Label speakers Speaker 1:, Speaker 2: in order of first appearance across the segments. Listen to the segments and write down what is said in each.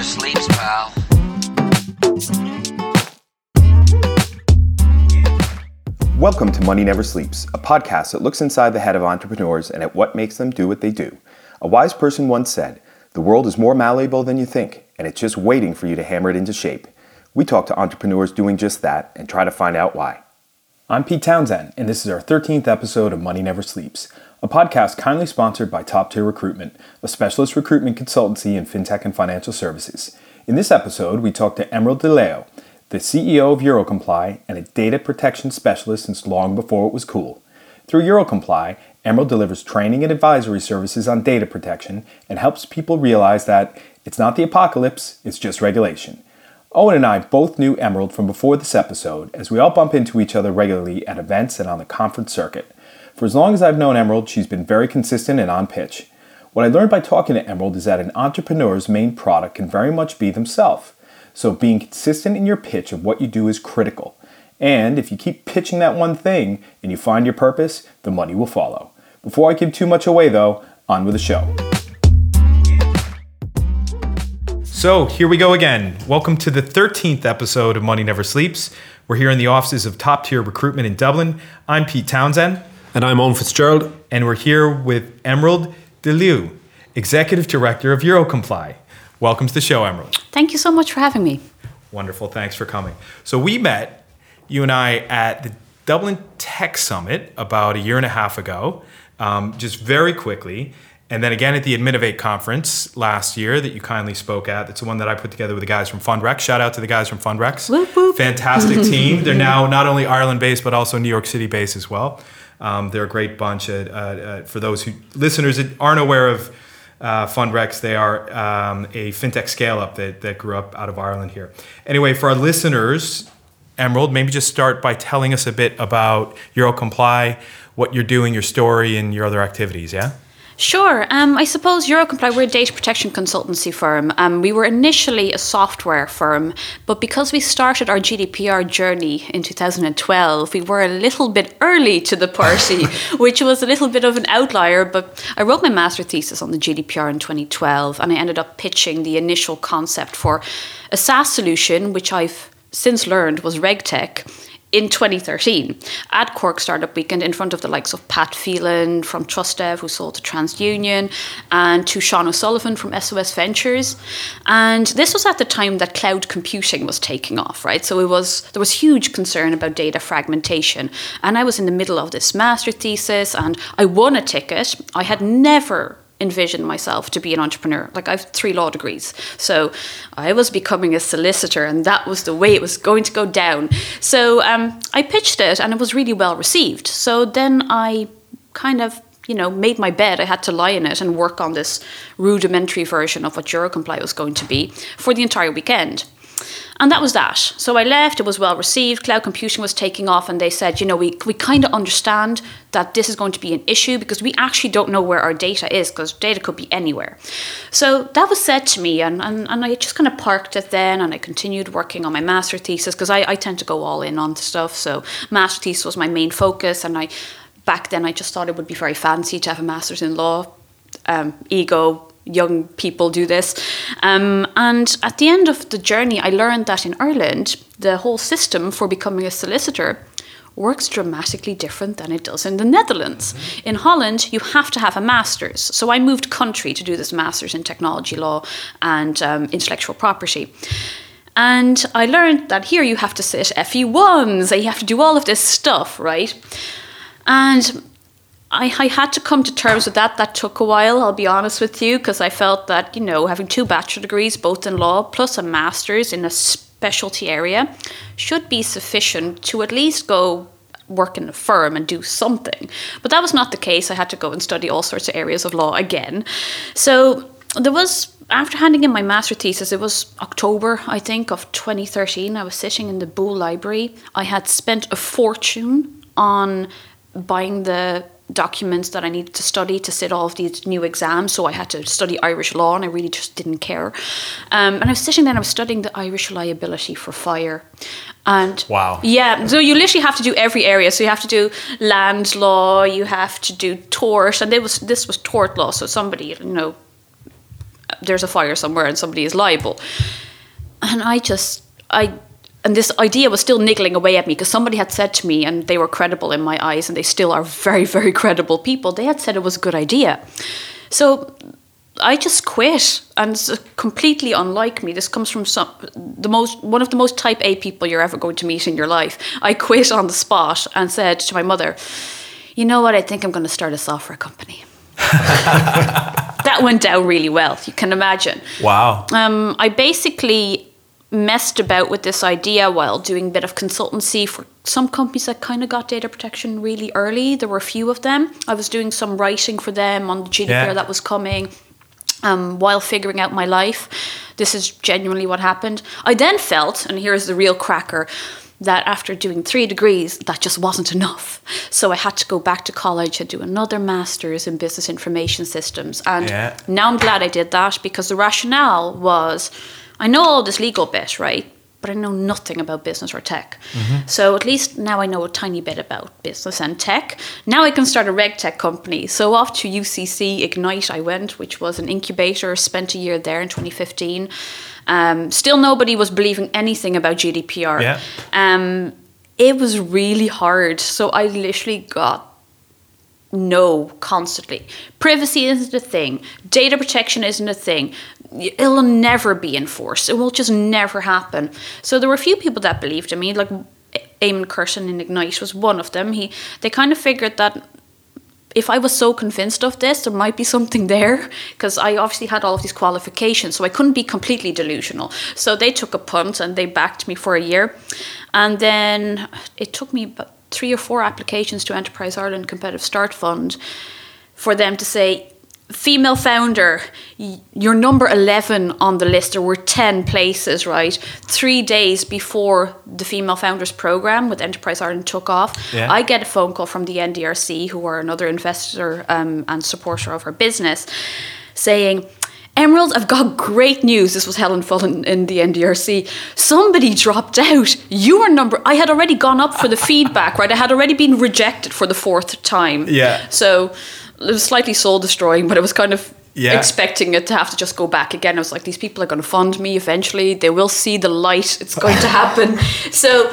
Speaker 1: never sleeps, pal.
Speaker 2: Welcome to Money Never Sleeps, a podcast that looks inside the head of entrepreneurs and at what makes them do what they do. A wise person once said, The world is more malleable than you think, and it's just waiting for you to hammer it into shape. We talk to entrepreneurs doing just that and try to find out why. I'm Pete Townsend, and this is our 13th episode of Money Never Sleeps, a podcast kindly sponsored by Top Tier Recruitment, a specialist recruitment consultancy in fintech and financial services. In this episode, we talk to Emerald DeLeeuw, the CEO of Eurocomply and a data protection specialist since long before it was cool. Through Eurocomply, Emerald delivers training and advisory services on data protection and helps people realize that it's not the apocalypse, it's just regulation. Owen and I both knew Emerald from before this episode, as we all bump into each other regularly at events and on the conference circuit. For as long as I've known Emerald, she's been very consistent and on pitch. What I learned by talking to Emerald is that an entrepreneur's main product can very much be themselves. So being consistent in your pitch of what you do is critical. And if you keep pitching that one thing and you find your purpose, the money will follow. Before I give too much away though, on with the show. So here we go again. Welcome to the 13th episode of Money Never Sleeps. We're here in the offices of Top Tier Recruitment in Dublin. I'm Pete Townsend.
Speaker 3: And I'm Owen Fitzgerald.
Speaker 2: And we're here with Emerald DeLeeuw, Executive Director of Eurocomply. Welcome to the show, Emerald.
Speaker 4: Thank you so much for having me.
Speaker 2: Wonderful. Thanks for coming. So, we met, you and I, at the Dublin Tech Summit about a year and a half ago, um, just very quickly. And then again at the Adminovate conference last year that you kindly spoke at. That's the one that I put together with the guys from Fundrecs. Shout out to the guys from Fundrecs.
Speaker 4: Whoop, whoop.
Speaker 2: Fantastic team. They're now not only Ireland based, but also New York City based as well. Um, they're a great bunch. Uh, for those who listeners that aren't aware of uh, Fundrecs, they are um, a fintech scale up that, that grew up out of Ireland here. Anyway, for our listeners, Emerald, maybe just start by telling us a bit about Eurocomply, what you're doing, your story, and your other activities. Yeah.
Speaker 4: Sure. Um, I suppose Eurocomply, we're a data protection consultancy firm. Um, we were initially a software firm, but because we started our GDPR journey in 2012, we were a little bit early to the party, which was a little bit of an outlier. But I wrote my master thesis on the GDPR in 2012, and I ended up pitching the initial concept for a SaaS solution, which I've since learned was RegTech in 2013 at Cork Startup Weekend in front of the likes of Pat Phelan from Trustev, who sold to TransUnion, and to Sean O'Sullivan from SOS Ventures. And this was at the time that cloud computing was taking off, right? So it was there was huge concern about data fragmentation. And I was in the middle of this master thesis and I won a ticket. I had never envision myself to be an entrepreneur. Like I have three law degrees. So I was becoming a solicitor and that was the way it was going to go down. So um, I pitched it and it was really well received. So then I kind of you know, made my bed. I had to lie in it and work on this rudimentary version of what Eurocomply was going to be for the entire weekend. And that was that. So I left, it was well received, cloud computing was taking off, and they said, you know, we, we kind of understand that this is going to be an issue because we actually don't know where our data is because data could be anywhere. So that was said to me, and, and, and I just kind of parked it then, and I continued working on my master thesis because I, I tend to go all in on stuff. So master thesis was my main focus, and I back then I just thought it would be very fancy to have a master's in law. Um, ego young people do this. Um, and at the end of the journey, I learned that in Ireland, the whole system for becoming a solicitor works dramatically different than it does in the Netherlands. Mm-hmm. In Holland, you have to have a master's. So I moved country to do this master's in technology law and um, intellectual property. And I learned that here you have to sit FE1s, and you have to do all of this stuff, right? And I, I had to come to terms with that. That took a while, I'll be honest with you, because I felt that, you know, having two bachelor degrees, both in law, plus a master's in a specialty area, should be sufficient to at least go work in a firm and do something. But that was not the case. I had to go and study all sorts of areas of law again. So there was after handing in my master thesis, it was October, I think, of 2013. I was sitting in the Boole Library. I had spent a fortune on buying the documents that I needed to study to sit all of these new exams. So I had to study Irish law, and I really just didn't care. Um, and I was sitting there and I was studying the Irish liability for fire. And
Speaker 2: wow,
Speaker 4: yeah. So you literally have to do every area. So you have to do land law, you have to do tort, and was this was tort law. So somebody, you know, there's a fire somewhere and somebody is liable. And I just, I, and this idea was still niggling away at me because somebody had said to me, and they were credible in my eyes, and they still are very, very credible people. They had said it was a good idea. So I just quit, and it's completely unlike me. This comes from some the most one of the most Type A people you're ever going to meet in your life. I quit on the spot and said to my mother, "You know what? I think I'm going to start a software company." that went down really well. You can imagine.
Speaker 1: Wow.
Speaker 4: Um, I basically messed about with this idea while doing a bit of consultancy for some companies that kind of got data protection really early. There were a few of them. I was doing some writing for them on the GDPR
Speaker 1: Yeah.
Speaker 4: that was coming um, while figuring out my life. This is genuinely what happened. I then felt, and here's the real cracker, that after doing three degrees, that just wasn't enough. So I had to go back to college and do another master's in business information systems. And
Speaker 1: Yeah.
Speaker 4: now I'm glad I did that because the rationale was I know all this legal bit, right? But I know nothing about business or tech. So at least now I know a tiny bit about business and tech. Now I can start a reg tech company. So off to UCC Ignite I went, which was an incubator, spent a year there in 2015. Um, still nobody was believing anything about GDPR.
Speaker 1: Yeah.
Speaker 4: Um, it was really hard. So I literally got no constantly. Privacy isn't a thing. Data protection isn't a thing. It'll never be enforced. It will just never happen. So there were a few people that believed in me, like Eamon Curtin in Ignite was one of them. He they kind of figured that if I was so convinced of this, there might be something there because I obviously had all of these qualifications, so I couldn't be completely delusional. So they took a punt and they backed me for a year, and then it took me about three or four applications to Enterprise Ireland Competitive Start Fund for them to say, female founder, you're number 11 on the list. There were 10 places, right? Three days before the Female Founders Program with Enterprise Ireland took off,
Speaker 1: Yeah.
Speaker 4: I get a phone call from the NDRC, who are another investor um, and supporter of our business, saying, Emerald, I've got great news. This was Helen Fullen in the NDRC. Somebody dropped out. You were number. I had already gone up for the feedback, right? I had already been rejected for the fourth time.
Speaker 1: Yeah.
Speaker 4: So it was slightly soul destroying, but I was kind of
Speaker 1: Yeah.
Speaker 4: expecting it to have to just go back again. I was like, these people are going to fund me eventually. They will see the light. It's going to happen. so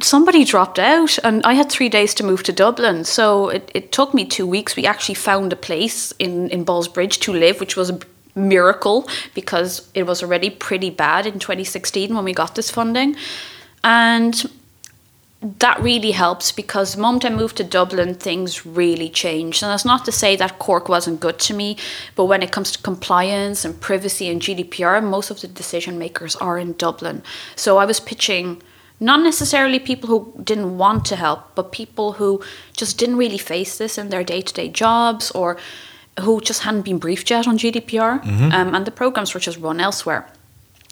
Speaker 4: somebody dropped out, and I had three days to move to Dublin. So it, it took me two weeks. We actually found a place in, in Ballsbridge to live, which was a miracle because it was already pretty bad in 2016 when we got this funding. And that really helps because the moment I moved to Dublin, things really changed. And that's not to say that Cork wasn't good to me, but when it comes to compliance and privacy and GDPR, most of the decision makers are in Dublin. So I was pitching not necessarily people who didn't want to help, but people who just didn't really face this in their day to day jobs or who just hadn't been briefed yet on GDPR. Um, and the programs were just run elsewhere.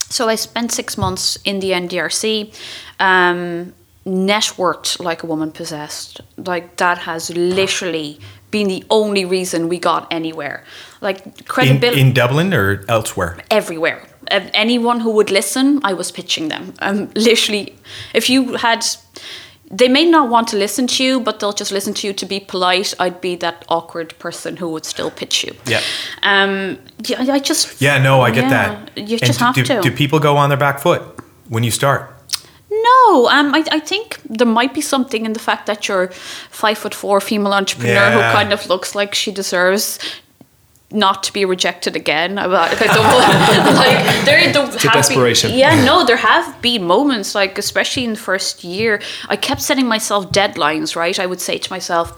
Speaker 4: So I spent six months in the NDRC, um, networked like a woman possessed. Like that has literally been the only reason we got anywhere. Like credibility
Speaker 1: in Dublin or elsewhere?
Speaker 4: everywhere. Uh, anyone who would listen, I was pitching them. Um, literally, if you had, they may not want to listen to you, but they'll just listen to you to be polite. I'd be that awkward person who would still pitch you.
Speaker 1: Yeah.
Speaker 4: Um. Yeah. I just.
Speaker 1: Yeah, no, I get
Speaker 4: yeah,
Speaker 1: that.
Speaker 4: You
Speaker 1: And
Speaker 4: just
Speaker 1: do,
Speaker 4: have to.
Speaker 1: do people go on their back foot when you start?
Speaker 4: No, um, I, I think there might be something in the fact that you're five foot four female entrepreneur
Speaker 1: Yeah.
Speaker 4: who kind of looks like she deserves not to be rejected again. I, I don't like there. there have
Speaker 3: desperation.
Speaker 4: Been, yeah, no, there have been moments like, especially in the first year, I kept setting myself deadlines. Right, I would say to myself.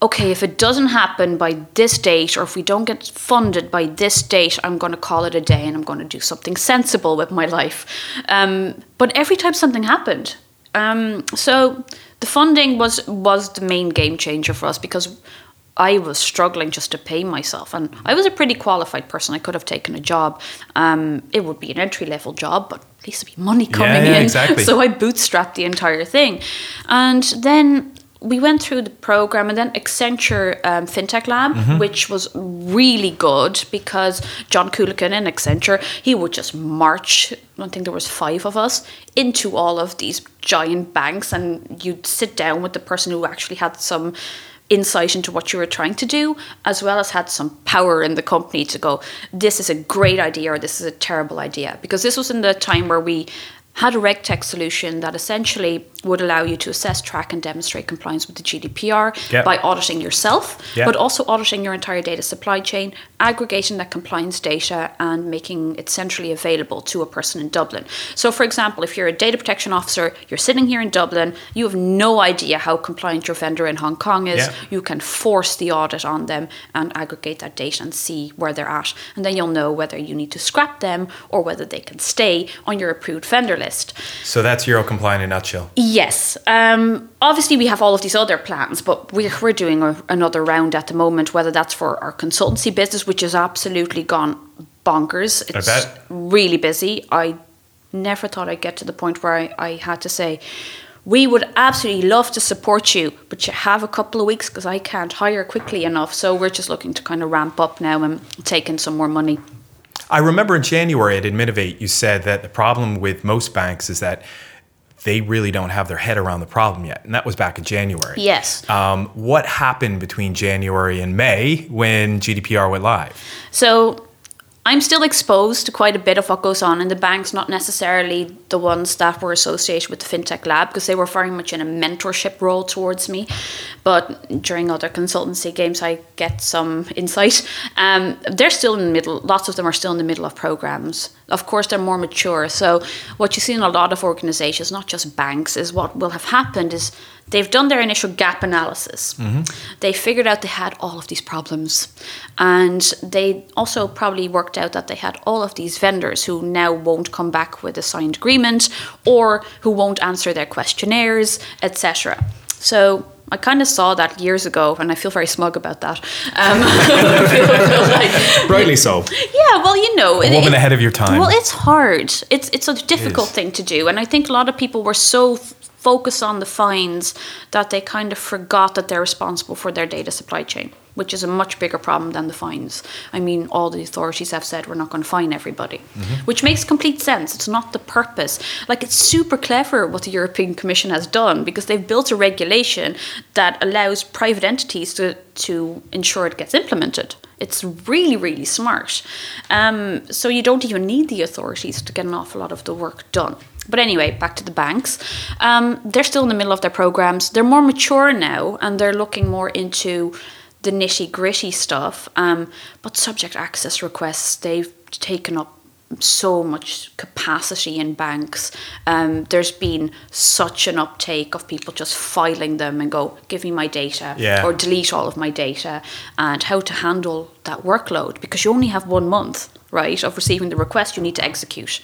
Speaker 4: Okay, if it doesn't happen by this date, or if we don't get funded by this date, I'm going to call it a day and I'm going to do something sensible with my life. Um, but every time something happened, um, so the funding was was the main game changer for us because I was struggling just to pay myself, and I was a pretty qualified person. I could have taken a job. Um, it would be an entry level job, but at least there'd be money coming
Speaker 1: yeah,
Speaker 4: in.
Speaker 1: exactly.
Speaker 4: So I bootstrapped the entire thing, and then we went through the program, and then Accenture um, FinTech Lab,
Speaker 1: Mm-hmm.
Speaker 4: which was really good because John Coolican in Accenture, he would just march. I think there was five of us into all of these giant banks, and you'd sit down with the person who actually had some insight into what you were trying to do, as well as had some power in the company to go, this is a great idea or this is a terrible idea. Because this was in the time where we had a RegTech solution that essentially would allow you to assess, track, and demonstrate compliance with the GDPR
Speaker 1: Yep.
Speaker 4: by auditing yourself,
Speaker 1: Yep.
Speaker 4: but also auditing your entire data supply chain, aggregating that compliance data, and making it centrally available to a person in Dublin. So, for example, if you're a data protection officer, you're sitting here in Dublin, you have no idea how compliant your vendor in Hong Kong is,
Speaker 1: Yeah.
Speaker 4: you can force the audit on them and aggregate that data and see where they're at. And then you'll know whether you need to scrap them or whether they can stay on your approved vendor list.
Speaker 1: So that's Euro compliant in a nutshell.
Speaker 4: Yes. Um, obviously, we have all of these other plans, but we're, we're doing a, another round at the moment, whether that's for our consultancy business, which has absolutely gone bonkers. It's
Speaker 1: bet.
Speaker 4: really busy. I never thought I'd get to the point where I, I had to say, we would absolutely love to support you, but you have a couple of weeks because I can't hire quickly enough. So we're just looking to kind of ramp up now and take in some more money.
Speaker 1: I remember in January at Adminovate, you said that the problem with most banks is that they really don't have their head around the problem yet. And that was back in January.
Speaker 4: Yes.
Speaker 1: Um, what happened between January and May when GDPR went live?
Speaker 4: So I'm still exposed to quite a bit of what goes on in the banks, not necessarily the ones that were associated with the FinTech Lab, because they were very much in a mentorship role towards me. But during other consultancy games, I get some insight. Um, they're still in the middle, lots of them are still in the middle of programs. Of course, they're more mature. So, what you see in a lot of organizations, not just banks, is what will have happened is they've done their initial gap analysis. Mm-hmm. They figured out they had all of these problems. And they also probably worked out that they had all of these vendors who now won't come back with a signed agreement or who won't answer their questionnaires, etc. So I kind of saw that years ago, and I feel very smug about that. Um, like-
Speaker 2: Rightly so.
Speaker 4: yeah, well, you know,
Speaker 1: A woman ahead of your time.
Speaker 4: Well, it's hard. It's it's a difficult
Speaker 1: is.
Speaker 4: thing to do, and I think a lot of people were so f- focused on the fines that they kind of forgot that they're responsible for their data supply chain, which is a much bigger problem than the fines. I mean, all the authorities have said we're not going to fine everybody, which makes complete sense. It's not the purpose. Like it's super clever what the European Commission has done because they've built a regulation that allows private entities to to ensure it gets implemented. It's really, really smart. Um, so you don't even need the authorities to get an awful lot of the work done. But anyway, back to the banks. Um, they're still in the middle of their programs. They're more mature now and they're looking more into the nitty gritty stuff. Um, but subject access requests, they've taken up so much capacity in banks. Um, there's been such an uptake of people just filing them and go, give me my data
Speaker 1: Yeah.
Speaker 4: or delete all of my data and how to handle that workload because you only have one month, right, of receiving the request you need to execute.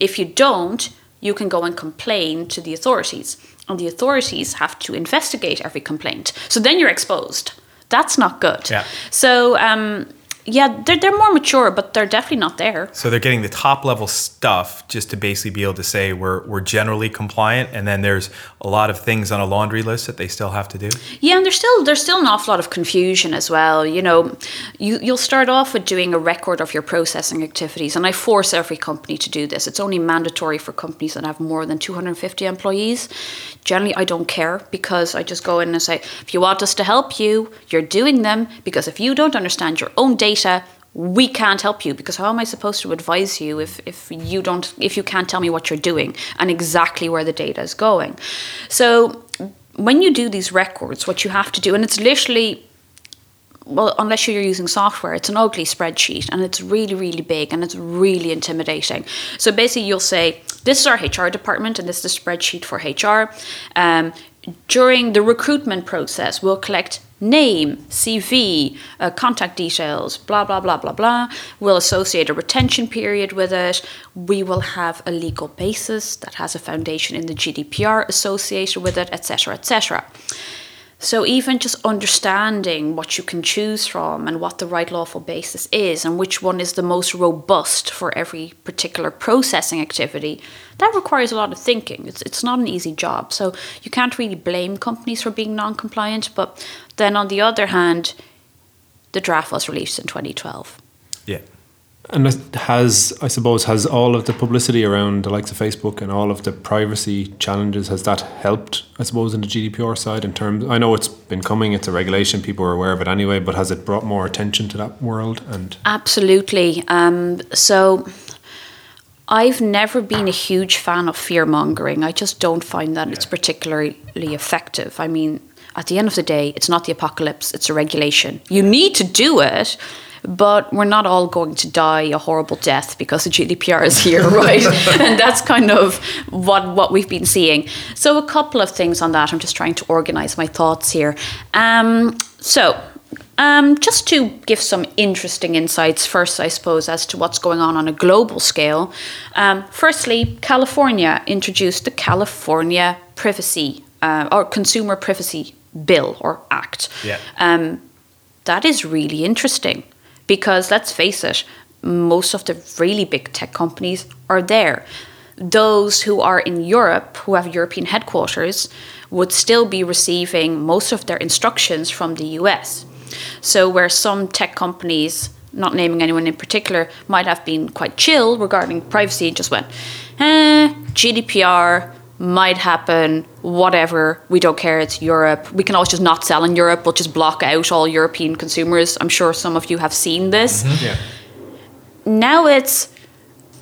Speaker 4: If you don't, you can go and complain to the authorities, and the authorities have to investigate every complaint. So then you're exposed. That's not good.
Speaker 1: Yeah.
Speaker 4: So, um, yeah, they're, they're more mature, but they're definitely not there.
Speaker 1: So they're getting the top level stuff just to basically be able to say we're, we're generally compliant. And then there's a lot of things on a laundry list that they still have to do.
Speaker 4: Yeah, and there's still there's still an awful lot of confusion as well. You know, you you'll start off with doing a record of your processing activities, and I force every company to do this. It's only mandatory for companies that have more than 250 employees. Generally, I don't care because I just go in and say, if you want us to help you, you're doing them. Because if you don't understand your own data, we can't help you because how am I supposed to advise you if, if you don't if you can't tell me what you're doing and exactly where the data is going. So when you do these records, what you have to do, and it's literally well, unless you're using software, it's an ugly spreadsheet and it's really, really big and it's really intimidating. So basically, you'll say, This is our HR department and this is the spreadsheet for HR. Um, during the recruitment process, we'll collect name, CV, uh, contact details, blah, blah, blah, blah, blah. We'll associate a retention period with it. We will have a legal basis that has a foundation in the GDPR associated with it, etc., etc. So even just understanding what you can choose from and what the right lawful basis is and which one is the most robust for every particular processing activity, that requires a lot of thinking. It's it's not an easy job. So you can't really blame companies for being non-compliant, but then on the other hand, the draft was released in 2012.
Speaker 1: Yeah.
Speaker 3: And it has, I suppose, has all of the publicity around the likes of Facebook and all of the privacy challenges, has that helped, I suppose, in the GDPR side in terms, I know it's been coming, it's a regulation, people are aware of it anyway, but has it brought more attention to that world? And
Speaker 4: Absolutely. Um, so I've never been a huge fan of fear mongering. I just don't find that it's particularly effective. I mean, at the end of the day, it's not the apocalypse, it's a regulation. You need to do it. But we're not all going to die a horrible death because the GDPR is here, right? and that's kind of what what we've been seeing. So a couple of things on that. I'm just trying to organize my thoughts here. Um, so um, just to give some interesting insights first, I suppose, as to what's going on on a global scale. Um, firstly, California introduced the California Privacy uh, or Consumer Privacy Bill or Act.
Speaker 1: Yeah.
Speaker 4: Um, that is really interesting because let's face it, most of the really big tech companies are there. Those who are in Europe, who have European headquarters, would still be receiving most of their instructions from the US. So, where some tech companies, not naming anyone in particular, might have been quite chill regarding privacy, just went, eh, GDPR might happen, whatever, we don't care, it's Europe. We can always just not sell in Europe, we'll just block out all European consumers. I'm sure some of you have seen this.
Speaker 3: yeah.
Speaker 4: Now it's,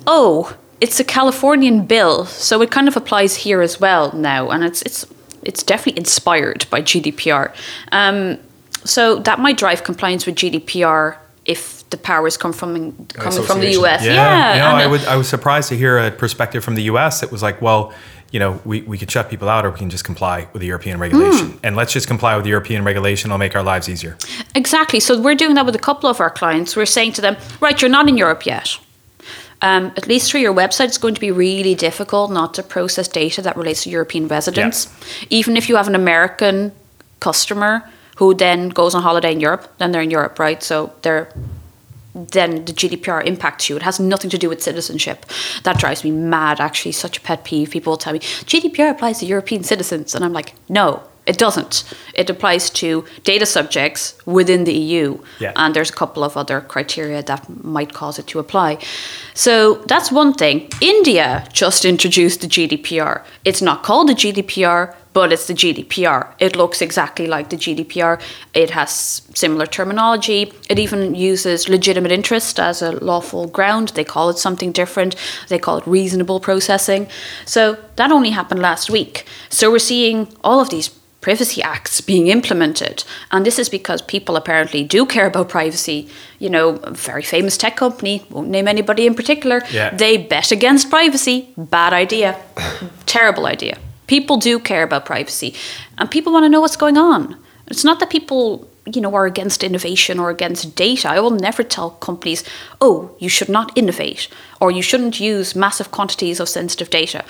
Speaker 4: oh, it's a Californian bill, so it kind of applies here as well now, and it's it's it's definitely inspired by GDPR. Um, so that might drive compliance with GDPR if the powers come from coming from the US.
Speaker 1: Yeah,
Speaker 4: Yeah,
Speaker 1: you know,
Speaker 4: and
Speaker 1: I
Speaker 4: it-
Speaker 1: would. I was surprised to hear a perspective from the U.S. that was like, well, you know, we, we could shut people out, or we can just comply with the European regulation,
Speaker 4: Hmm.
Speaker 1: and let's just comply with the European regulation. It'll make our lives easier.
Speaker 4: Exactly. So we're doing that with a couple of our clients. We're saying to them, right, you're not in Europe yet. Um, at least through your website, it's going to be really difficult not to process data that relates to European residents. Even if you have an American customer who then goes on holiday in Europe, then they're in Europe, right? So they're then the GDPR impacts you. It has nothing to do with citizenship. That drives me mad, actually. Such a pet peeve. People will tell me GDPR applies to European citizens. And I'm like, no, it doesn't. It applies to data subjects within the EU.
Speaker 1: Yeah.
Speaker 4: And there's a couple of other criteria that might cause it to apply. So that's one thing. India just introduced the GDPR. It's not called the GDPR, but it's the GDPR. It looks exactly like the GDPR. It has similar terminology. It even uses legitimate interest as a lawful ground. They call it something different. They call it reasonable processing. So that only happened last week. So we're seeing all of these privacy acts being implemented. And this is because people apparently do care about privacy. You know, a very famous tech company, won't name anybody in particular,
Speaker 1: Yeah.
Speaker 4: they bet against privacy. Bad idea. Terrible idea. People do care about privacy and people want to know what's going on. It's not that people, you know, are against innovation or against data. I will never tell companies, "Oh, you should not innovate or you shouldn't use massive quantities of sensitive data."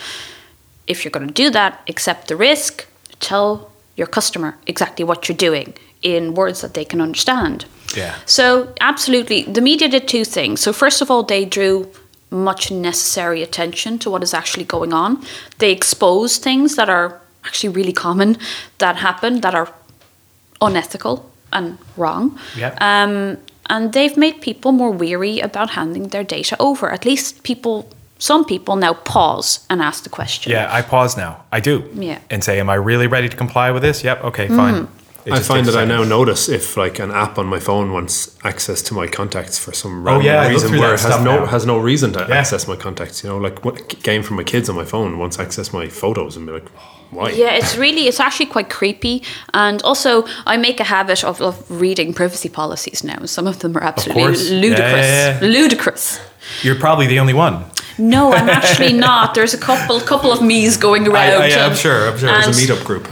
Speaker 4: If you're going to do that, accept the risk, tell your customer exactly what you're doing in words that they can understand.
Speaker 1: Yeah.
Speaker 4: So, absolutely, the media did two things. So, first of all, they drew much necessary attention to what is actually going on. They expose things that are actually really common that happen that are unethical and wrong.
Speaker 1: Yeah.
Speaker 4: Um, and they've made people more weary about handing their data over. At least people, some people now pause and ask the question.
Speaker 1: Yeah, I pause now. I do.
Speaker 4: Yeah.
Speaker 1: And say, am I really ready to comply with this? Yep. Okay. Fine. It
Speaker 3: I find
Speaker 1: takes
Speaker 3: that I now notice if like an app on my phone wants access to my contacts for some
Speaker 1: Oh,
Speaker 3: random
Speaker 1: yeah,
Speaker 3: reason where it has no
Speaker 1: now.
Speaker 3: has no reason to
Speaker 1: Yeah.
Speaker 3: access my contacts. You know, like what game from my kids on my phone wants access my photos and be like, why?
Speaker 4: Yeah, it's really, it's actually quite creepy. And also, I make a habit of, of reading privacy policies now. Some of them are absolutely
Speaker 1: course. Yeah,
Speaker 4: ludicrous.
Speaker 1: yeah, yeah.
Speaker 4: Ludicrous.
Speaker 1: You're probably the only one.
Speaker 4: No, I'm actually not. There's a couple couple of me's going around.
Speaker 1: I, I, I'm sure. I'm sure.
Speaker 3: There's a meetup group.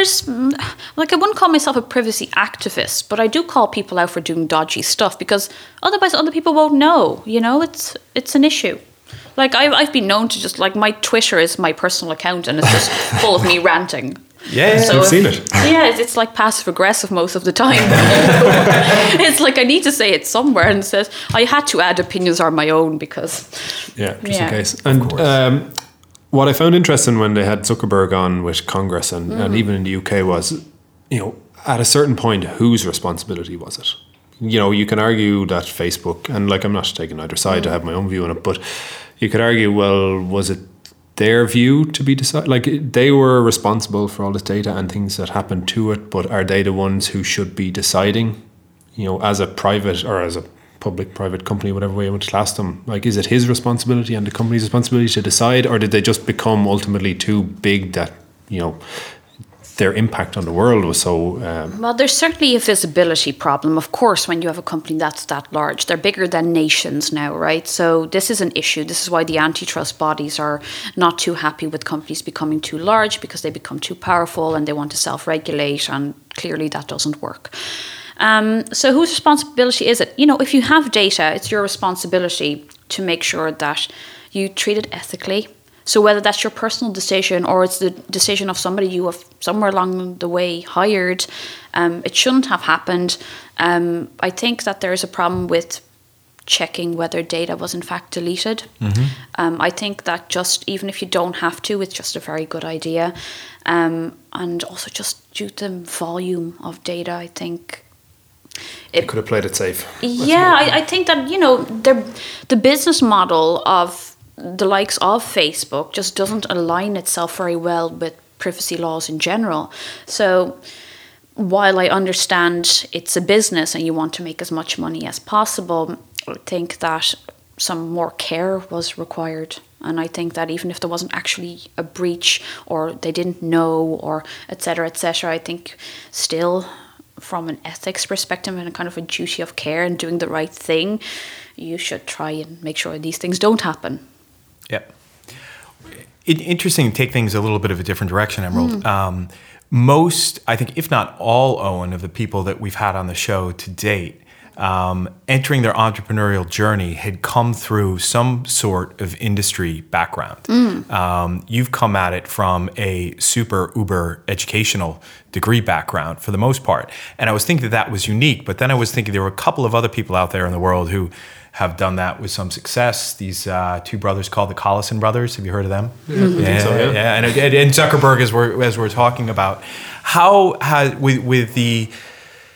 Speaker 4: There's, mm, like, I wouldn't call myself a privacy activist, but I do call people out for doing dodgy stuff because otherwise other people won't know. You know, it's it's an issue. Like I've I've been known to just like my Twitter is my personal account and it's just full of me ranting.
Speaker 1: Yeah.
Speaker 4: So
Speaker 3: I've
Speaker 4: if-
Speaker 3: seen it.
Speaker 4: Yeah, it's, it's like passive aggressive most of the time. it's like I need to say it somewhere, and it says I had to add opinions are my own because
Speaker 3: Yeah, just
Speaker 4: Yeah.
Speaker 3: in case. And um, what I found interesting when they had Zuckerberg on with Congress and,
Speaker 4: Mm.
Speaker 3: and even in the UK was, you know, at a certain point, whose responsibility was it? you know, you can argue that Facebook, and like I'm not taking either side, I have my own view on it, but you could argue, well, was it their view to be decided? Like they were responsible for all this data and things that happened to it, but are they the ones who should be deciding, you know, as a private or as a public private company, whatever way you want to class them? Like, is it his responsibility and the company's responsibility to decide, or did they just become ultimately too big that, you know, their impact on the world was so. Um,
Speaker 4: well, there's certainly a visibility problem, of course, when you have a company that's that large. They're bigger than nations now, right? So this is an issue. This is why the antitrust bodies are not too happy with companies becoming too large because they become too powerful and they want to self regulate, and clearly that doesn't work. Um, so whose responsibility is it? You know, if you have data, it's your responsibility to make sure that you treat it ethically so whether that's your personal decision or it's the decision of somebody you have somewhere along the way hired, um, it shouldn't have happened. Um, I think that there is a problem with checking whether data was in fact deleted. Mm-hmm. Um, I think that just even if you don't have to, it's just a very good idea. Um, and also just due to the volume of data, I think
Speaker 3: it could have played it safe.
Speaker 4: Yeah, I, I, think that you know the the business model of the likes of Facebook just doesn't align itself very well with privacy laws in general. So while I understand it's a business and you want to make as much money as possible, I think that some more care was required. And I think that even if there wasn't actually a breach or they didn't know or etc. etc., I think still from an ethics perspective and a kind of a duty of care and doing the right thing, you should try and make sure these things don't happen.
Speaker 1: Yeah. It, interesting to take things a little bit of a different direction, Emerald. Mm. Um, most, I think, if not all, Owen, of the people that we've had on the show to date, um, entering their entrepreneurial journey had come through some sort of industry background. Mm. Um, you've come at it from a super uber educational degree background for the most part. And I was thinking that that was unique, but then I was thinking there were a couple of other people out there in the world who have done that with some success. These uh, two brothers called the Collison brothers. Have you heard of them? Mm-hmm. Yeah, so, yeah. yeah. And, and, Zuckerberg, as we're as we're talking about, how has with with the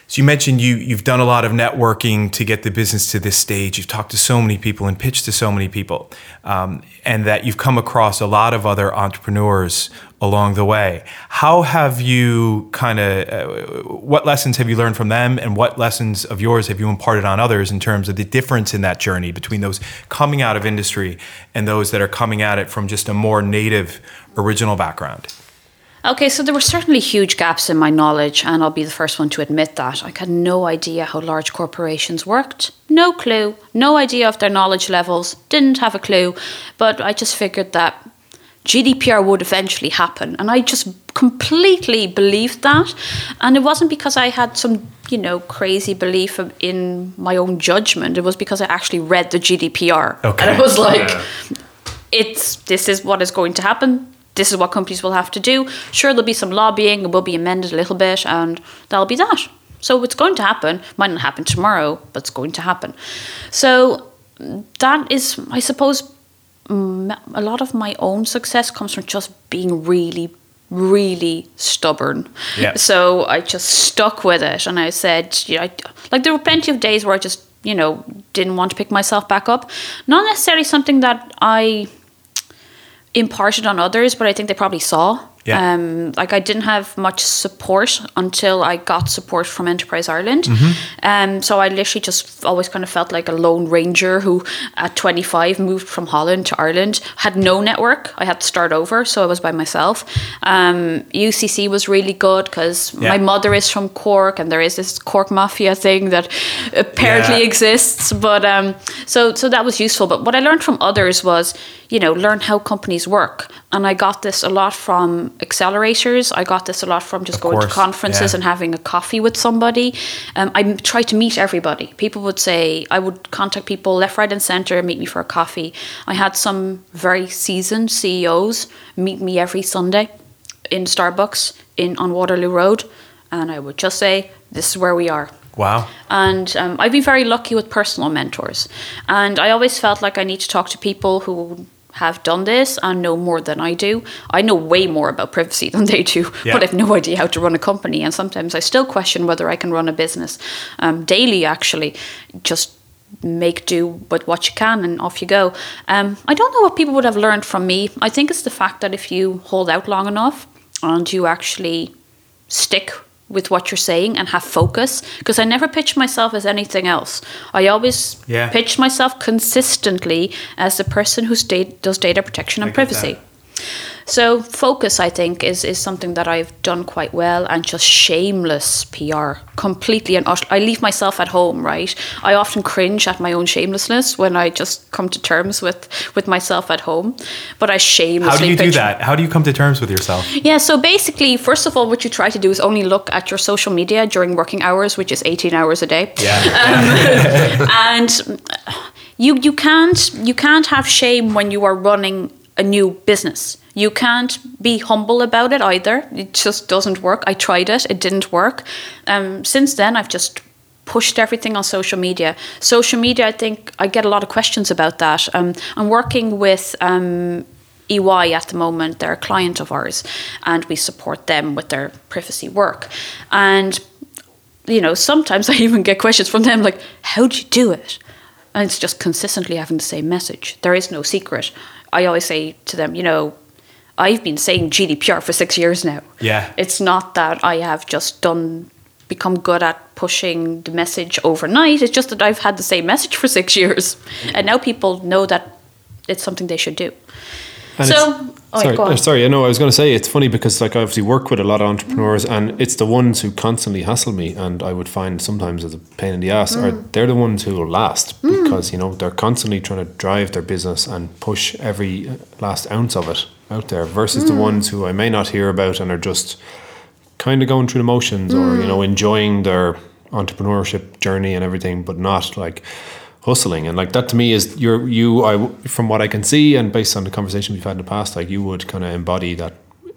Speaker 1: so you mentioned you you've done a lot of networking to get the business to this stage. You've talked to so many people and pitched to so many people, um, and that you've come across a lot of other entrepreneurs along the way. How have you kind of uh, what lessons have you learned from them, and what lessons of yours have you imparted on others in terms of the difference in that journey between those coming out of industry and those that are coming at it from just a more native, original background?
Speaker 4: Okay, so there were certainly huge gaps in my knowledge, and I'll be the first one to admit that. I had no idea how large corporations worked. No clue. No idea of their knowledge levels. Didn't have a clue. But I just figured that GDPR would eventually happen. And I just completely believed that. And it wasn't because I had some, you know, crazy belief in my own judgment. It was because I actually read the GDPR. Okay. And it was like, yeah. it's this is what is going to happen this is what companies will have to do. Sure, there'll be some lobbying, it will be amended a little bit, and that'll be that. So it's going to happen. Might not happen tomorrow, but it's going to happen. So that is, I suppose, a lot of my own success comes from just being really, really stubborn. Yeah. So I just stuck with it, and I said, you know, I, like there were plenty of days where I just, you know, didn't want to pick myself back up. Not necessarily something that I imparted on others, but I think they probably saw. Yeah. Um, like I didn't have much support until I got support from Enterprise Ireland. Mm-hmm. Um, so I literally just always kind of felt like a lone ranger who, at 25, moved from Holland to Ireland. Had no network. I had to start over, so I was by myself. Um, UCC was really good because yeah. my mother is from Cork, and there is this Cork mafia thing that apparently yeah. exists. But um, so so that was useful. But what I learned from others was you know, learn how companies work. And I got this a lot from accelerators. I got this a lot from just of going course, to conferences yeah. and having a coffee with somebody. Um, I try to meet everybody. People would say, I would contact people left, right, and center, meet me for a coffee. I had some very seasoned CEOs meet me every Sunday in Starbucks in on Waterloo Road. And I would just say, this is where we are.
Speaker 1: Wow.
Speaker 4: And um, I've been very lucky with personal mentors. And I always felt like I need to talk to people who have done this and know more than I do. I know way more about privacy than they do,
Speaker 1: Yeah.
Speaker 4: but I've no idea how to run a company. And sometimes I still question whether I can run a business um, daily, actually. Just make do with what you can and off you go. Um, I don't know what people would have learned from me. I think it's the fact that if you hold out long enough and you actually stick with what you're saying and have focus, because I never pitch myself as anything else. I always
Speaker 1: Yeah.
Speaker 4: pitch myself consistently as the person who sta- does data protection and privacy.
Speaker 1: that.
Speaker 4: So focus, I think, is is something that I've done quite well, and just shameless PR, completely and utter. I leave myself at home, right? I often cringe at my own shamelessness when I just come to terms with with myself at home, but I shamelessly.
Speaker 1: How do you do that? How do you come to terms with yourself?
Speaker 4: yeah, so basically, first of all, what you try to do is only look at your social media during working hours, which is 18 hours a day
Speaker 1: Yeah.
Speaker 4: Um, and you you can't you can't have shame when you are running a new business. You can't be humble about it either. It just doesn't work. I tried it; it didn't work. Um, since then, I've just pushed everything on social media. Social media, I think I get a lot of questions about that. Um, I'm working with. Um, EY at the moment, they're a client of ours, and we support them with their privacy work. And you know, sometimes I even get questions from them like, "How do you do it?" And it's just consistently having the same message. There is no secret. I always say to them, you know, I've been saying GDPR for six years now.
Speaker 1: Yeah.
Speaker 4: It's not that I have just done become good at pushing the message overnight. It's just that I've had the same message for six years, and now people know that it's something they should do.
Speaker 3: And
Speaker 4: so, oh,
Speaker 3: sorry, uh, sorry. I know. I was going to say it's funny because like I obviously work with a lot of entrepreneurs, and it's the ones who constantly hassle me, and I would find sometimes as a pain in the ass,
Speaker 4: Mm.
Speaker 3: are they're the ones who will last because you know they're constantly trying to drive their business and push every last ounce of it out there, versus
Speaker 4: Mm.
Speaker 3: the ones who I may not hear about and are just kind of going through the motions or you know
Speaker 4: Mm.
Speaker 3: enjoying their entrepreneurship journey and everything, but not like hustling and like that to me is you're you I from what I can see and based on the conversation we've had in the past like you would kind of embody that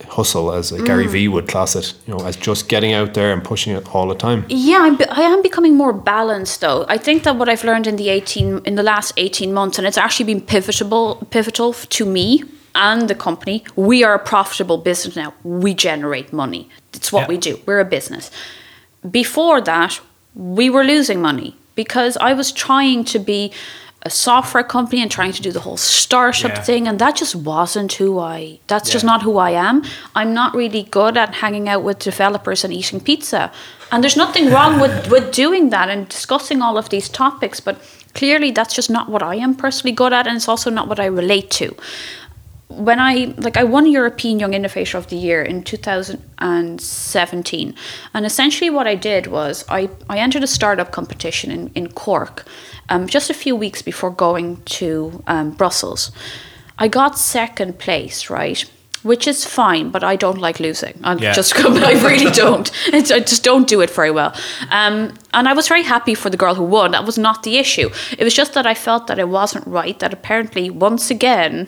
Speaker 3: hustle as like Gary mm. Vee would class it you know as just getting out there and pushing it all the time
Speaker 4: Yeah, I'm, be- I am becoming more balanced though. I think that what I've learned in the 18 in the last 18 months and it's actually been pivotal pivotal to me and the company. We are a profitable business now. We generate money. It's what
Speaker 1: Yeah.
Speaker 4: we do. We're a business. Before that, we were losing money because I was trying to be a software company and trying to do the whole startup
Speaker 1: Yeah.
Speaker 4: thing and that just wasn't who I that's just not who I am. I'm not really good at hanging out with developers and eating pizza. And there's nothing wrong with, with doing that and discussing all of these topics, but clearly that's just not what I am personally good at and it's also not what I relate to when I like I won European Young Innovator of the Year in 2017, and essentially what I did was I, I entered a startup competition in in Cork, um, just a few weeks before going to um, Brussels. I got second place, right, which is fine, but I don't like losing. I
Speaker 1: Yeah.
Speaker 4: just I really don't. It's, I just don't do it very well. Um, and I was very happy for the girl who won. That was not the issue. It was just that I felt that it wasn't right. That apparently once again.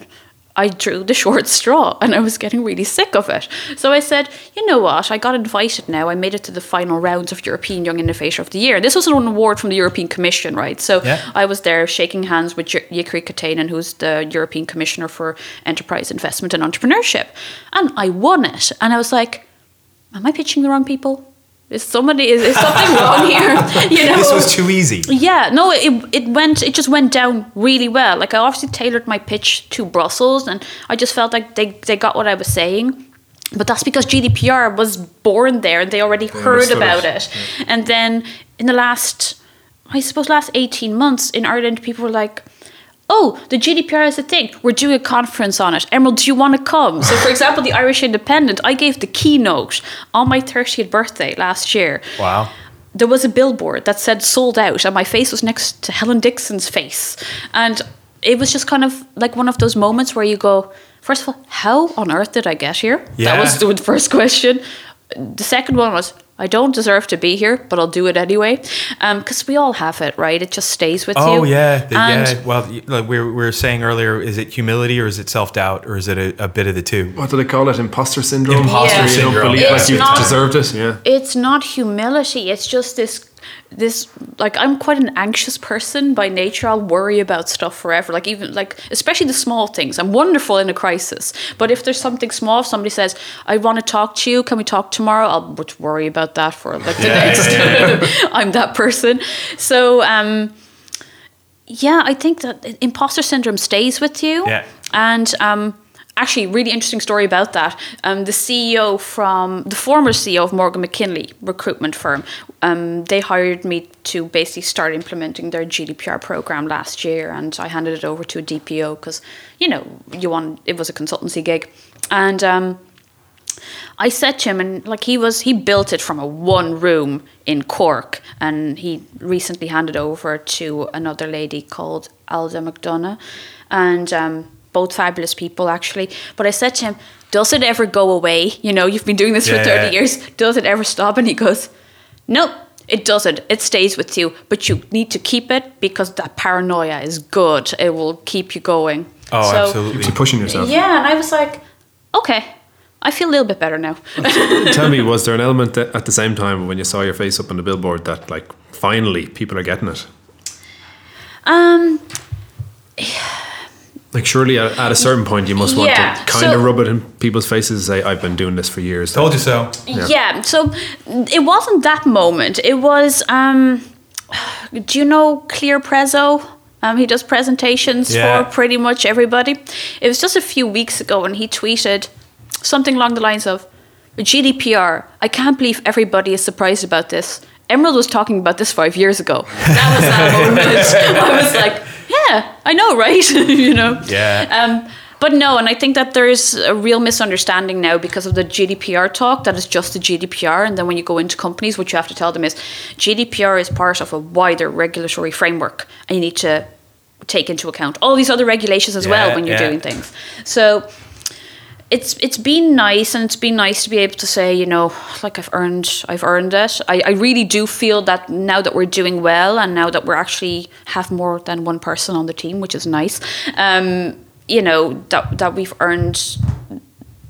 Speaker 4: I drew the short straw and I was getting really sick of it. So I said, you know what? I got invited now. I made it to the final rounds of European Young Innovator of the Year. This was an award from the European Commission, right? So
Speaker 1: Yeah.
Speaker 4: I was there shaking hands with Jyrki Katainen, who's the European Commissioner for Enterprise Investment and Entrepreneurship. And I won it. And I was like, am I pitching the wrong people? Is somebody is, is something wrong here? You know,
Speaker 1: This was too easy.
Speaker 4: yeah, no, it it went it just went down really well. Like I obviously tailored my pitch to Brussels, and I just felt like they they got what I was saying. But that's because GDPR was born there, and they already heard about
Speaker 3: it.
Speaker 4: it. And then in the last, I suppose, last eighteen months in Ireland, people were like. Oh, the GDPR is a thing. We're doing a conference on it. Emerald, do you want to come? So, for example, the Irish Independent, I gave the keynote on my 30th birthday last year
Speaker 1: Wow.
Speaker 4: there was a billboard that said sold out and my face was next to Helen Dixon's face and it was just kind of like one of those moments where you go first of all how on earth did I get here
Speaker 1: Yeah.
Speaker 4: that was the first question the second one was I don't deserve to be here but I'll do it anyway. Um, because we all have it right? It just stays with oh, you.
Speaker 1: Oh yeah, the-
Speaker 4: and
Speaker 1: yeah. Well, like we were, we were saying earlier, is it humility or is it self doubt or is it a, a bit of the two?
Speaker 3: what do they call it? Imposter syndrome?
Speaker 1: Imposter
Speaker 3: Where you don't
Speaker 1: syndrome.
Speaker 3: believe
Speaker 4: It's
Speaker 3: like you've
Speaker 4: not-
Speaker 3: deserved it? Yeah.
Speaker 4: It's not humility. It's just this this like I'm quite an anxious person by nature. I'll worry about stuff forever. Like even like especially the small things. I'm wonderful in a crisis, but if there's something small, if somebody says I want to talk to you, can we talk tomorrow? I'll worry about that for like the next. I'm that person. So um, yeah, I think that imposter syndrome stays with you.
Speaker 1: Yeah.
Speaker 4: And um, actually, really interesting story about that. Um, the CEO from the former CEO of Morgan McKinley recruitment firm, um, they hired me to basically start implementing their GDPR program last year, and I handed it over to a DPO because you know you want it was a consultancy gig, and. Um, I said to him, and like he was, he built it from a one room in Cork, and he recently handed over to another lady called Alda McDonough, and um, both fabulous people actually. But I said to him, "Does it ever go away? You know, you've been doing this
Speaker 1: Yeah,
Speaker 4: for thirty
Speaker 1: yeah.
Speaker 4: years. Does it ever stop?" And he goes, "Nope." It doesn't. It stays with you, but you need to keep it because that paranoia is good. It will keep you going.
Speaker 1: Oh,
Speaker 4: So-
Speaker 1: absolutely.
Speaker 3: Keep pushing yourself.
Speaker 4: Yeah, and I was like, okay, I feel a little bit better now.
Speaker 3: Tell me, was there an element that at the same time when you saw your face up on the billboard that like finally people are getting it?
Speaker 4: um,
Speaker 3: Like surely at, at a certain point you must want
Speaker 4: Yeah,
Speaker 3: to kind
Speaker 4: so-
Speaker 3: of rub it in people's faces and say I've been doing this for years.
Speaker 1: Told you so.
Speaker 4: yeah. So it wasn't that moment. It was. Um, do you know Clear Prezzo? Um, he does presentations
Speaker 1: Yeah.
Speaker 4: for pretty much everybody. It was just a few weeks ago, and he tweeted something along the lines of GDPR. I can't believe everybody is surprised about this. Emerald was talking about this five years ago. That was that moment. I was like, yeah, I know, right? you know.
Speaker 1: Yeah.
Speaker 4: Um, but no, and I think that there's a real misunderstanding now because of the GDPR talk that is just the GDPR. And then when you go into companies, what you have to tell them is GDPR is part of a wider regulatory framework and you need to take into account all these other regulations as well when you're
Speaker 1: yeah.
Speaker 4: doing things. So it's it's been nice and it's been nice to be able to say you know like i've earned i've earned it. I, I really do feel that now that we're doing well and now that we're actually have more than one person on the team which is nice um, you know that, that we've earned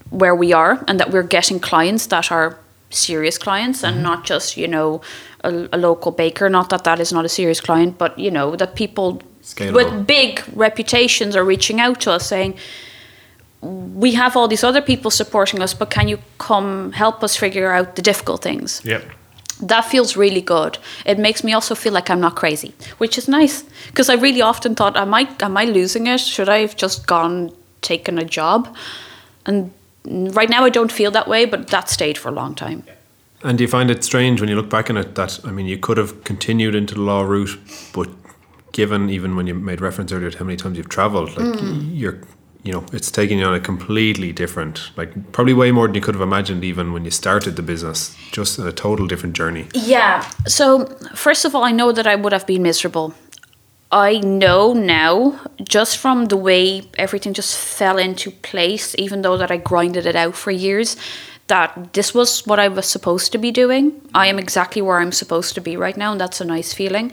Speaker 4: where we are and that we're getting clients that are serious clients and not just you know a, a local baker. Not that that is not a serious client but you know that people
Speaker 3: Scalable.
Speaker 4: with big reputations are reaching out to us saying we have all these other people supporting us but can you come help us figure out the difficult things
Speaker 1: Yep.
Speaker 4: that feels really good. It makes me also feel like I'm not crazy, which is nice because I really often thought, am I am I losing it? Should I have just gone taken a job? And right now I don't feel that way, but that stayed for a long time.
Speaker 3: And do you find it strange when you look back on it that I mean you could have continued into the law route, but given even when you made reference earlier to how many times you've travelled, like
Speaker 4: Mm.
Speaker 3: you're you know, it's taking you on a completely different like probably way more than you could have imagined even when you started the business. Just a total different journey.
Speaker 4: Yeah. So first of all, I know that I would have been miserable. I know now, just from the way everything just fell into place, even though that I grinded it out for years, that this was what I was supposed to be doing. I am exactly where I'm supposed to be right now, and that's a nice feeling.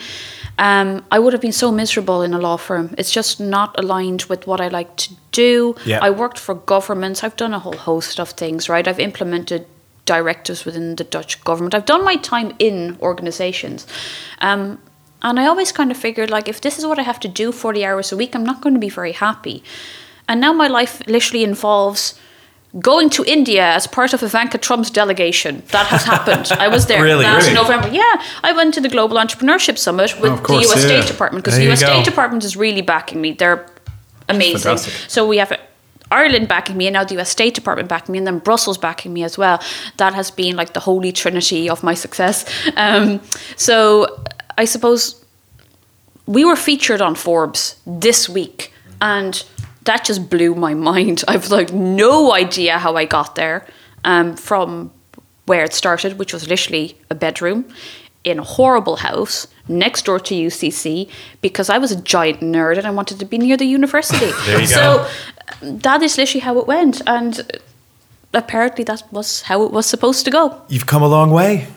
Speaker 4: Um, I would have been so miserable in a law firm. It's just not aligned with what I like to do.
Speaker 1: Yeah.
Speaker 4: I worked for governments. I've done a whole host of things, right? I've implemented directives within the Dutch government. I've done my time in organizations. Um, and I always kind of figured, like, if this is what I have to do 40 hours a week, I'm not going to be very happy. And now my life literally involves going to India as part of Ivanka Trump's delegation. That has happened. I was there
Speaker 1: Really?
Speaker 4: last
Speaker 1: Really?
Speaker 4: November. Yeah, I went to the Global Entrepreneurship Summit with
Speaker 3: of course,
Speaker 4: the US
Speaker 3: yeah.
Speaker 4: State Department because the US
Speaker 1: go.
Speaker 4: State Department is really backing me. They're amazing.
Speaker 3: Fantastic.
Speaker 4: So we have Ireland backing me, and now the US State Department backing me, and then Brussels backing me as well. That has been like the holy trinity of my success. Um, so I suppose we were featured on Forbes this week, and that just blew my mind. I've like no idea how I got there um, from where it started, which was literally a bedroom in a horrible house next door to UCC because I was a giant nerd and I wanted to be near the university.
Speaker 1: There you
Speaker 4: so
Speaker 1: go.
Speaker 4: um, that is literally how it went, and apparently that was how it was supposed to go.
Speaker 1: You've come a long way.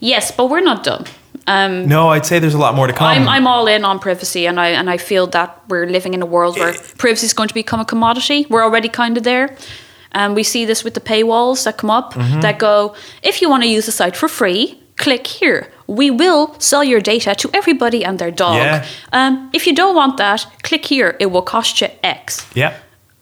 Speaker 4: Yes, but we're not done. Um,
Speaker 1: No, I'd say there's a lot more to come.
Speaker 4: I'm, I'm all in on privacy, and I and I feel that we're living in a world where privacy is going to become a commodity. We're already kind of there. Um, we see this with the paywalls that come up
Speaker 1: Mm-hmm.
Speaker 4: that go, if you want to use the site for free, click here. We will sell your data to everybody and their dog.
Speaker 1: Yeah.
Speaker 4: Um, if you don't want that, click here. It will cost you X.
Speaker 1: Yeah.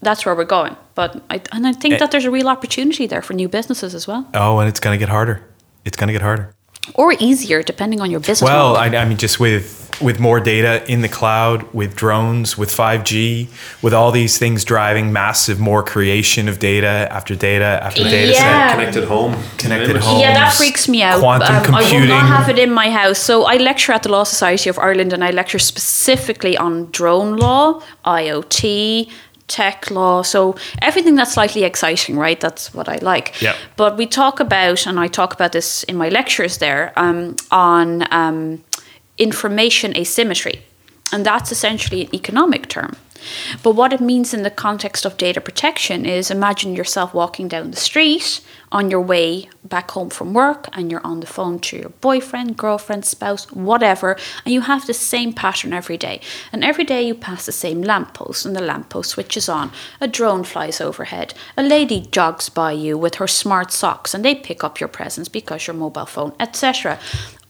Speaker 4: That's where we're going. But I, and I think
Speaker 1: Eh.
Speaker 4: that there's a real opportunity there for new businesses as well,
Speaker 1: Oh, and it's going to get harder. It's going to get harder.
Speaker 4: Or easier depending on your business.
Speaker 1: Well,
Speaker 4: model.
Speaker 1: I, I mean, just with with more data in the cloud, with drones, with 5G, with all these things driving massive more creation of data after data after data
Speaker 4: Yeah.
Speaker 1: set.
Speaker 3: Connected home.
Speaker 1: Connected home.
Speaker 4: Yeah, that freaks me out.
Speaker 1: quantum
Speaker 4: Um, I will not have it in my house. So I lecture at the Law Society of Ireland, and I lecture specifically on drone law, IoT, tech law. So everything that's slightly exciting, right? That's what I like.
Speaker 1: Yeah.
Speaker 4: But we talk about, and I talk about this in my lectures there, um, on um, information asymmetry, and that's essentially an economic term. But what it means in the context of data protection is imagine yourself walking down the street on your way back home from work and you're on the phone to your boyfriend, girlfriend, spouse, whatever, and you have the same pattern every day. And every day you pass the same lamppost and the lamppost switches on. A drone flies overhead. A lady jogs by you with her smart socks and they pick up your presence because your mobile phone, etc.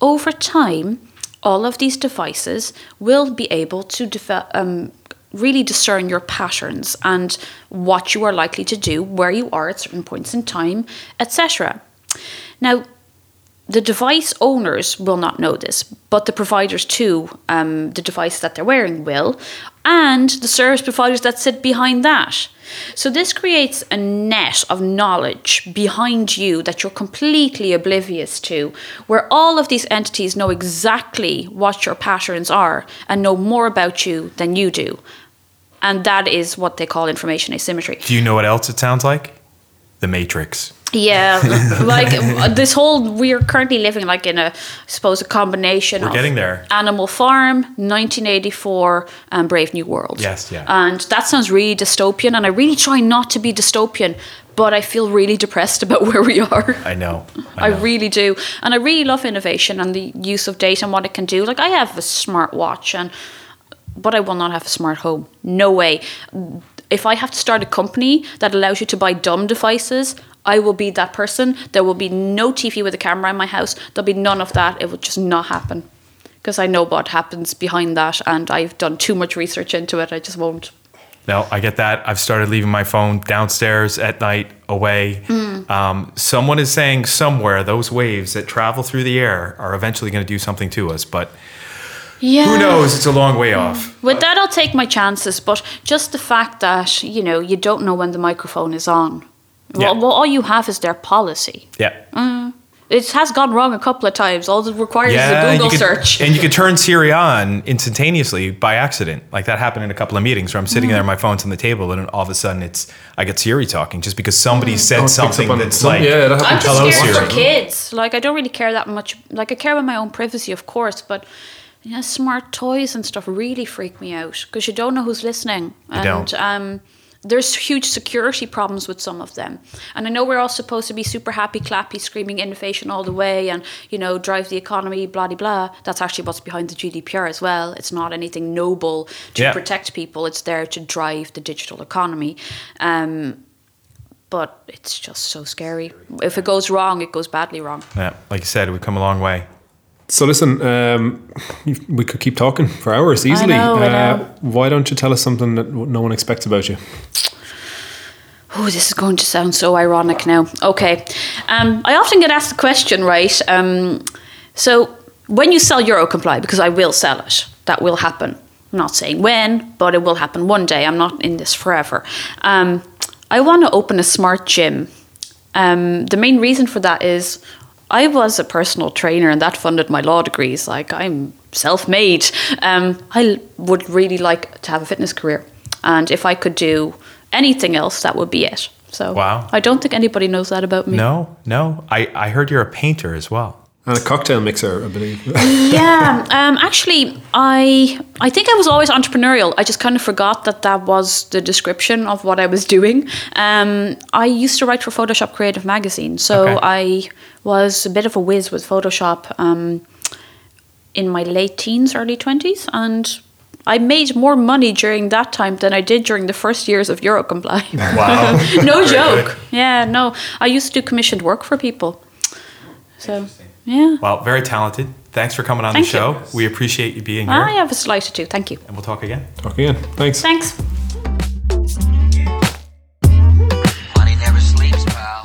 Speaker 4: Over time, all of these devices will be able to develop. Um, really discern your patterns and what you are likely to do, where you are at certain points in time, etc. Now, the device owners will not know this, but the providers to um, the device that they're wearing will, and the service providers that sit behind that. So this creates a net of knowledge behind you that you're completely oblivious to, where all of these entities know exactly what your patterns are and know more about you than you do. And that is what they call information asymmetry.
Speaker 1: Do you know what else it sounds like? The Matrix.
Speaker 4: Yeah, like this whole we're currently living like in a I suppose a combination
Speaker 1: We're
Speaker 4: of
Speaker 1: getting there.
Speaker 4: Animal Farm, 1984, and Brave New World.
Speaker 1: Yes, yeah.
Speaker 4: And that sounds really dystopian, and I really try not to be dystopian, but I feel really depressed about where we are.
Speaker 1: I know.
Speaker 4: I,
Speaker 1: know.
Speaker 4: really do. And I really love innovation and the use of data and what it can do. Like I have a smart watch and but I will not have a smart home. No way. If I have to start a company that allows you to buy dumb devices, I will be that person. There will be no TV with a camera in my house. There'll be none of that. It will just not happen. Because I know what happens behind that and I've done too much research into it. I just won't.
Speaker 1: No, I get that. I've started leaving my phone downstairs at night, away.
Speaker 4: Hmm.
Speaker 1: Um, someone is saying somewhere those waves that travel through the air are eventually going to do something to us, but
Speaker 4: Yeah.
Speaker 1: who knows? It's a long way off.
Speaker 4: With that, I'll take my chances. But just the fact that you know you don't know when the microphone is on,
Speaker 1: Yeah.
Speaker 4: well, well, all you have is their policy.
Speaker 1: Yeah.
Speaker 4: It has gone wrong a couple of times. All it requires
Speaker 1: Yeah,
Speaker 4: is a Google
Speaker 1: you could,
Speaker 4: search.
Speaker 1: and you could turn Siri on instantaneously by accident. Like that happened in a couple of meetings where I'm sitting
Speaker 4: Mm.
Speaker 1: there, my phone's on the table, and all of a sudden it's I get Siri talking just because somebody
Speaker 4: Mm.
Speaker 1: said
Speaker 3: Oh, it picks up
Speaker 1: something that's like
Speaker 3: yeah, that
Speaker 4: I'm just
Speaker 1: Hello,
Speaker 4: scared for kids. Like I don't really care that much. Like I care about my own privacy, of course, but you know, smart toys and stuff really freak me out because you don't know who's listening, and
Speaker 1: don't.
Speaker 4: um, there's huge security problems with some of them. And I know we're all supposed to be super happy, clappy, screaming innovation all the way, and you know, drive the economy, blah blah blah. That's actually what's behind the GDPR as well. It's not anything noble to
Speaker 1: Yeah.
Speaker 4: protect people. It's there to drive the digital economy. Um, but it's just so scary. If it goes wrong, it goes badly wrong.
Speaker 1: yeah, like you said, we've come a long way.
Speaker 3: So listen, um, we could keep talking for hours easily.
Speaker 4: know, I
Speaker 3: uh,
Speaker 4: know.
Speaker 3: why don't you tell us something that no one expects about you?
Speaker 4: Oh, this is going to sound so ironic now. Okay. Um, I often get asked the question, right? Um, so, when you sell Eurocomply, because I will sell it, that will happen. I'm not saying when, but it will happen one day. I'm not in this forever. Um, I want to open a smart gym. Um, the main reason for that is I was a personal trainer and that funded my law degrees. Like, I'm self made. Um, I would really like to have a fitness career. And if I could do anything else, that would be it. So,
Speaker 1: Wow.
Speaker 4: I don't think anybody knows that about me.
Speaker 1: No, no. I, I heard you're a painter as well.
Speaker 3: And a cocktail mixer, I believe.
Speaker 4: yeah, um, actually, I I think I was always entrepreneurial. I just kind of forgot that that was the description of what I was doing. Um, I used to write for Photoshop Creative Magazine, so
Speaker 1: Okay.
Speaker 4: I was a bit of a whiz with Photoshop um, in my late teens, early twenties, and. I made more money during that time than I did during the first years of Eurocomply.
Speaker 1: Wow.
Speaker 4: no
Speaker 1: Very
Speaker 4: joke.
Speaker 1: good.
Speaker 4: Yeah, no. I used to do commissioned work for people. So Yeah.
Speaker 1: Well, very talented. Thanks for coming on
Speaker 4: Thank
Speaker 1: the show.
Speaker 4: you.
Speaker 1: We appreciate you being here.
Speaker 4: I was delighted to. Thank you.
Speaker 1: And we'll talk again.
Speaker 3: Talk again. Thanks.
Speaker 4: Thanks.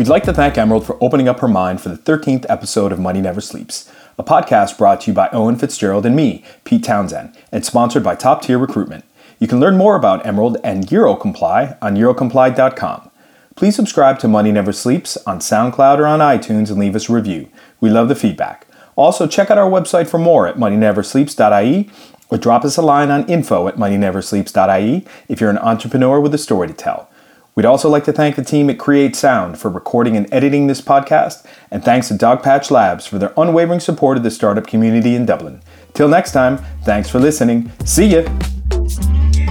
Speaker 2: We'd like to thank Emerald for opening up her mind for the 13th episode of Money Never Sleeps, a podcast brought to you by Owen Fitzgerald and me, Pete Townsend, and sponsored by Top Tier Recruitment. You can learn more about Emerald and Eurocomply on eurocomply.com. Please subscribe to Money Never Sleeps on SoundCloud or on iTunes and leave us a review. We love the feedback. Also, check out our website for more at moneyneversleeps.ie or drop us a line on info at moneyneversleeps.ie if you're an entrepreneur with a story to tell. We'd also like to thank the team at Create Sound for recording and editing this podcast, and thanks to Dogpatch Labs for their unwavering support of the startup community in Dublin. Till next time, thanks for listening. See ya!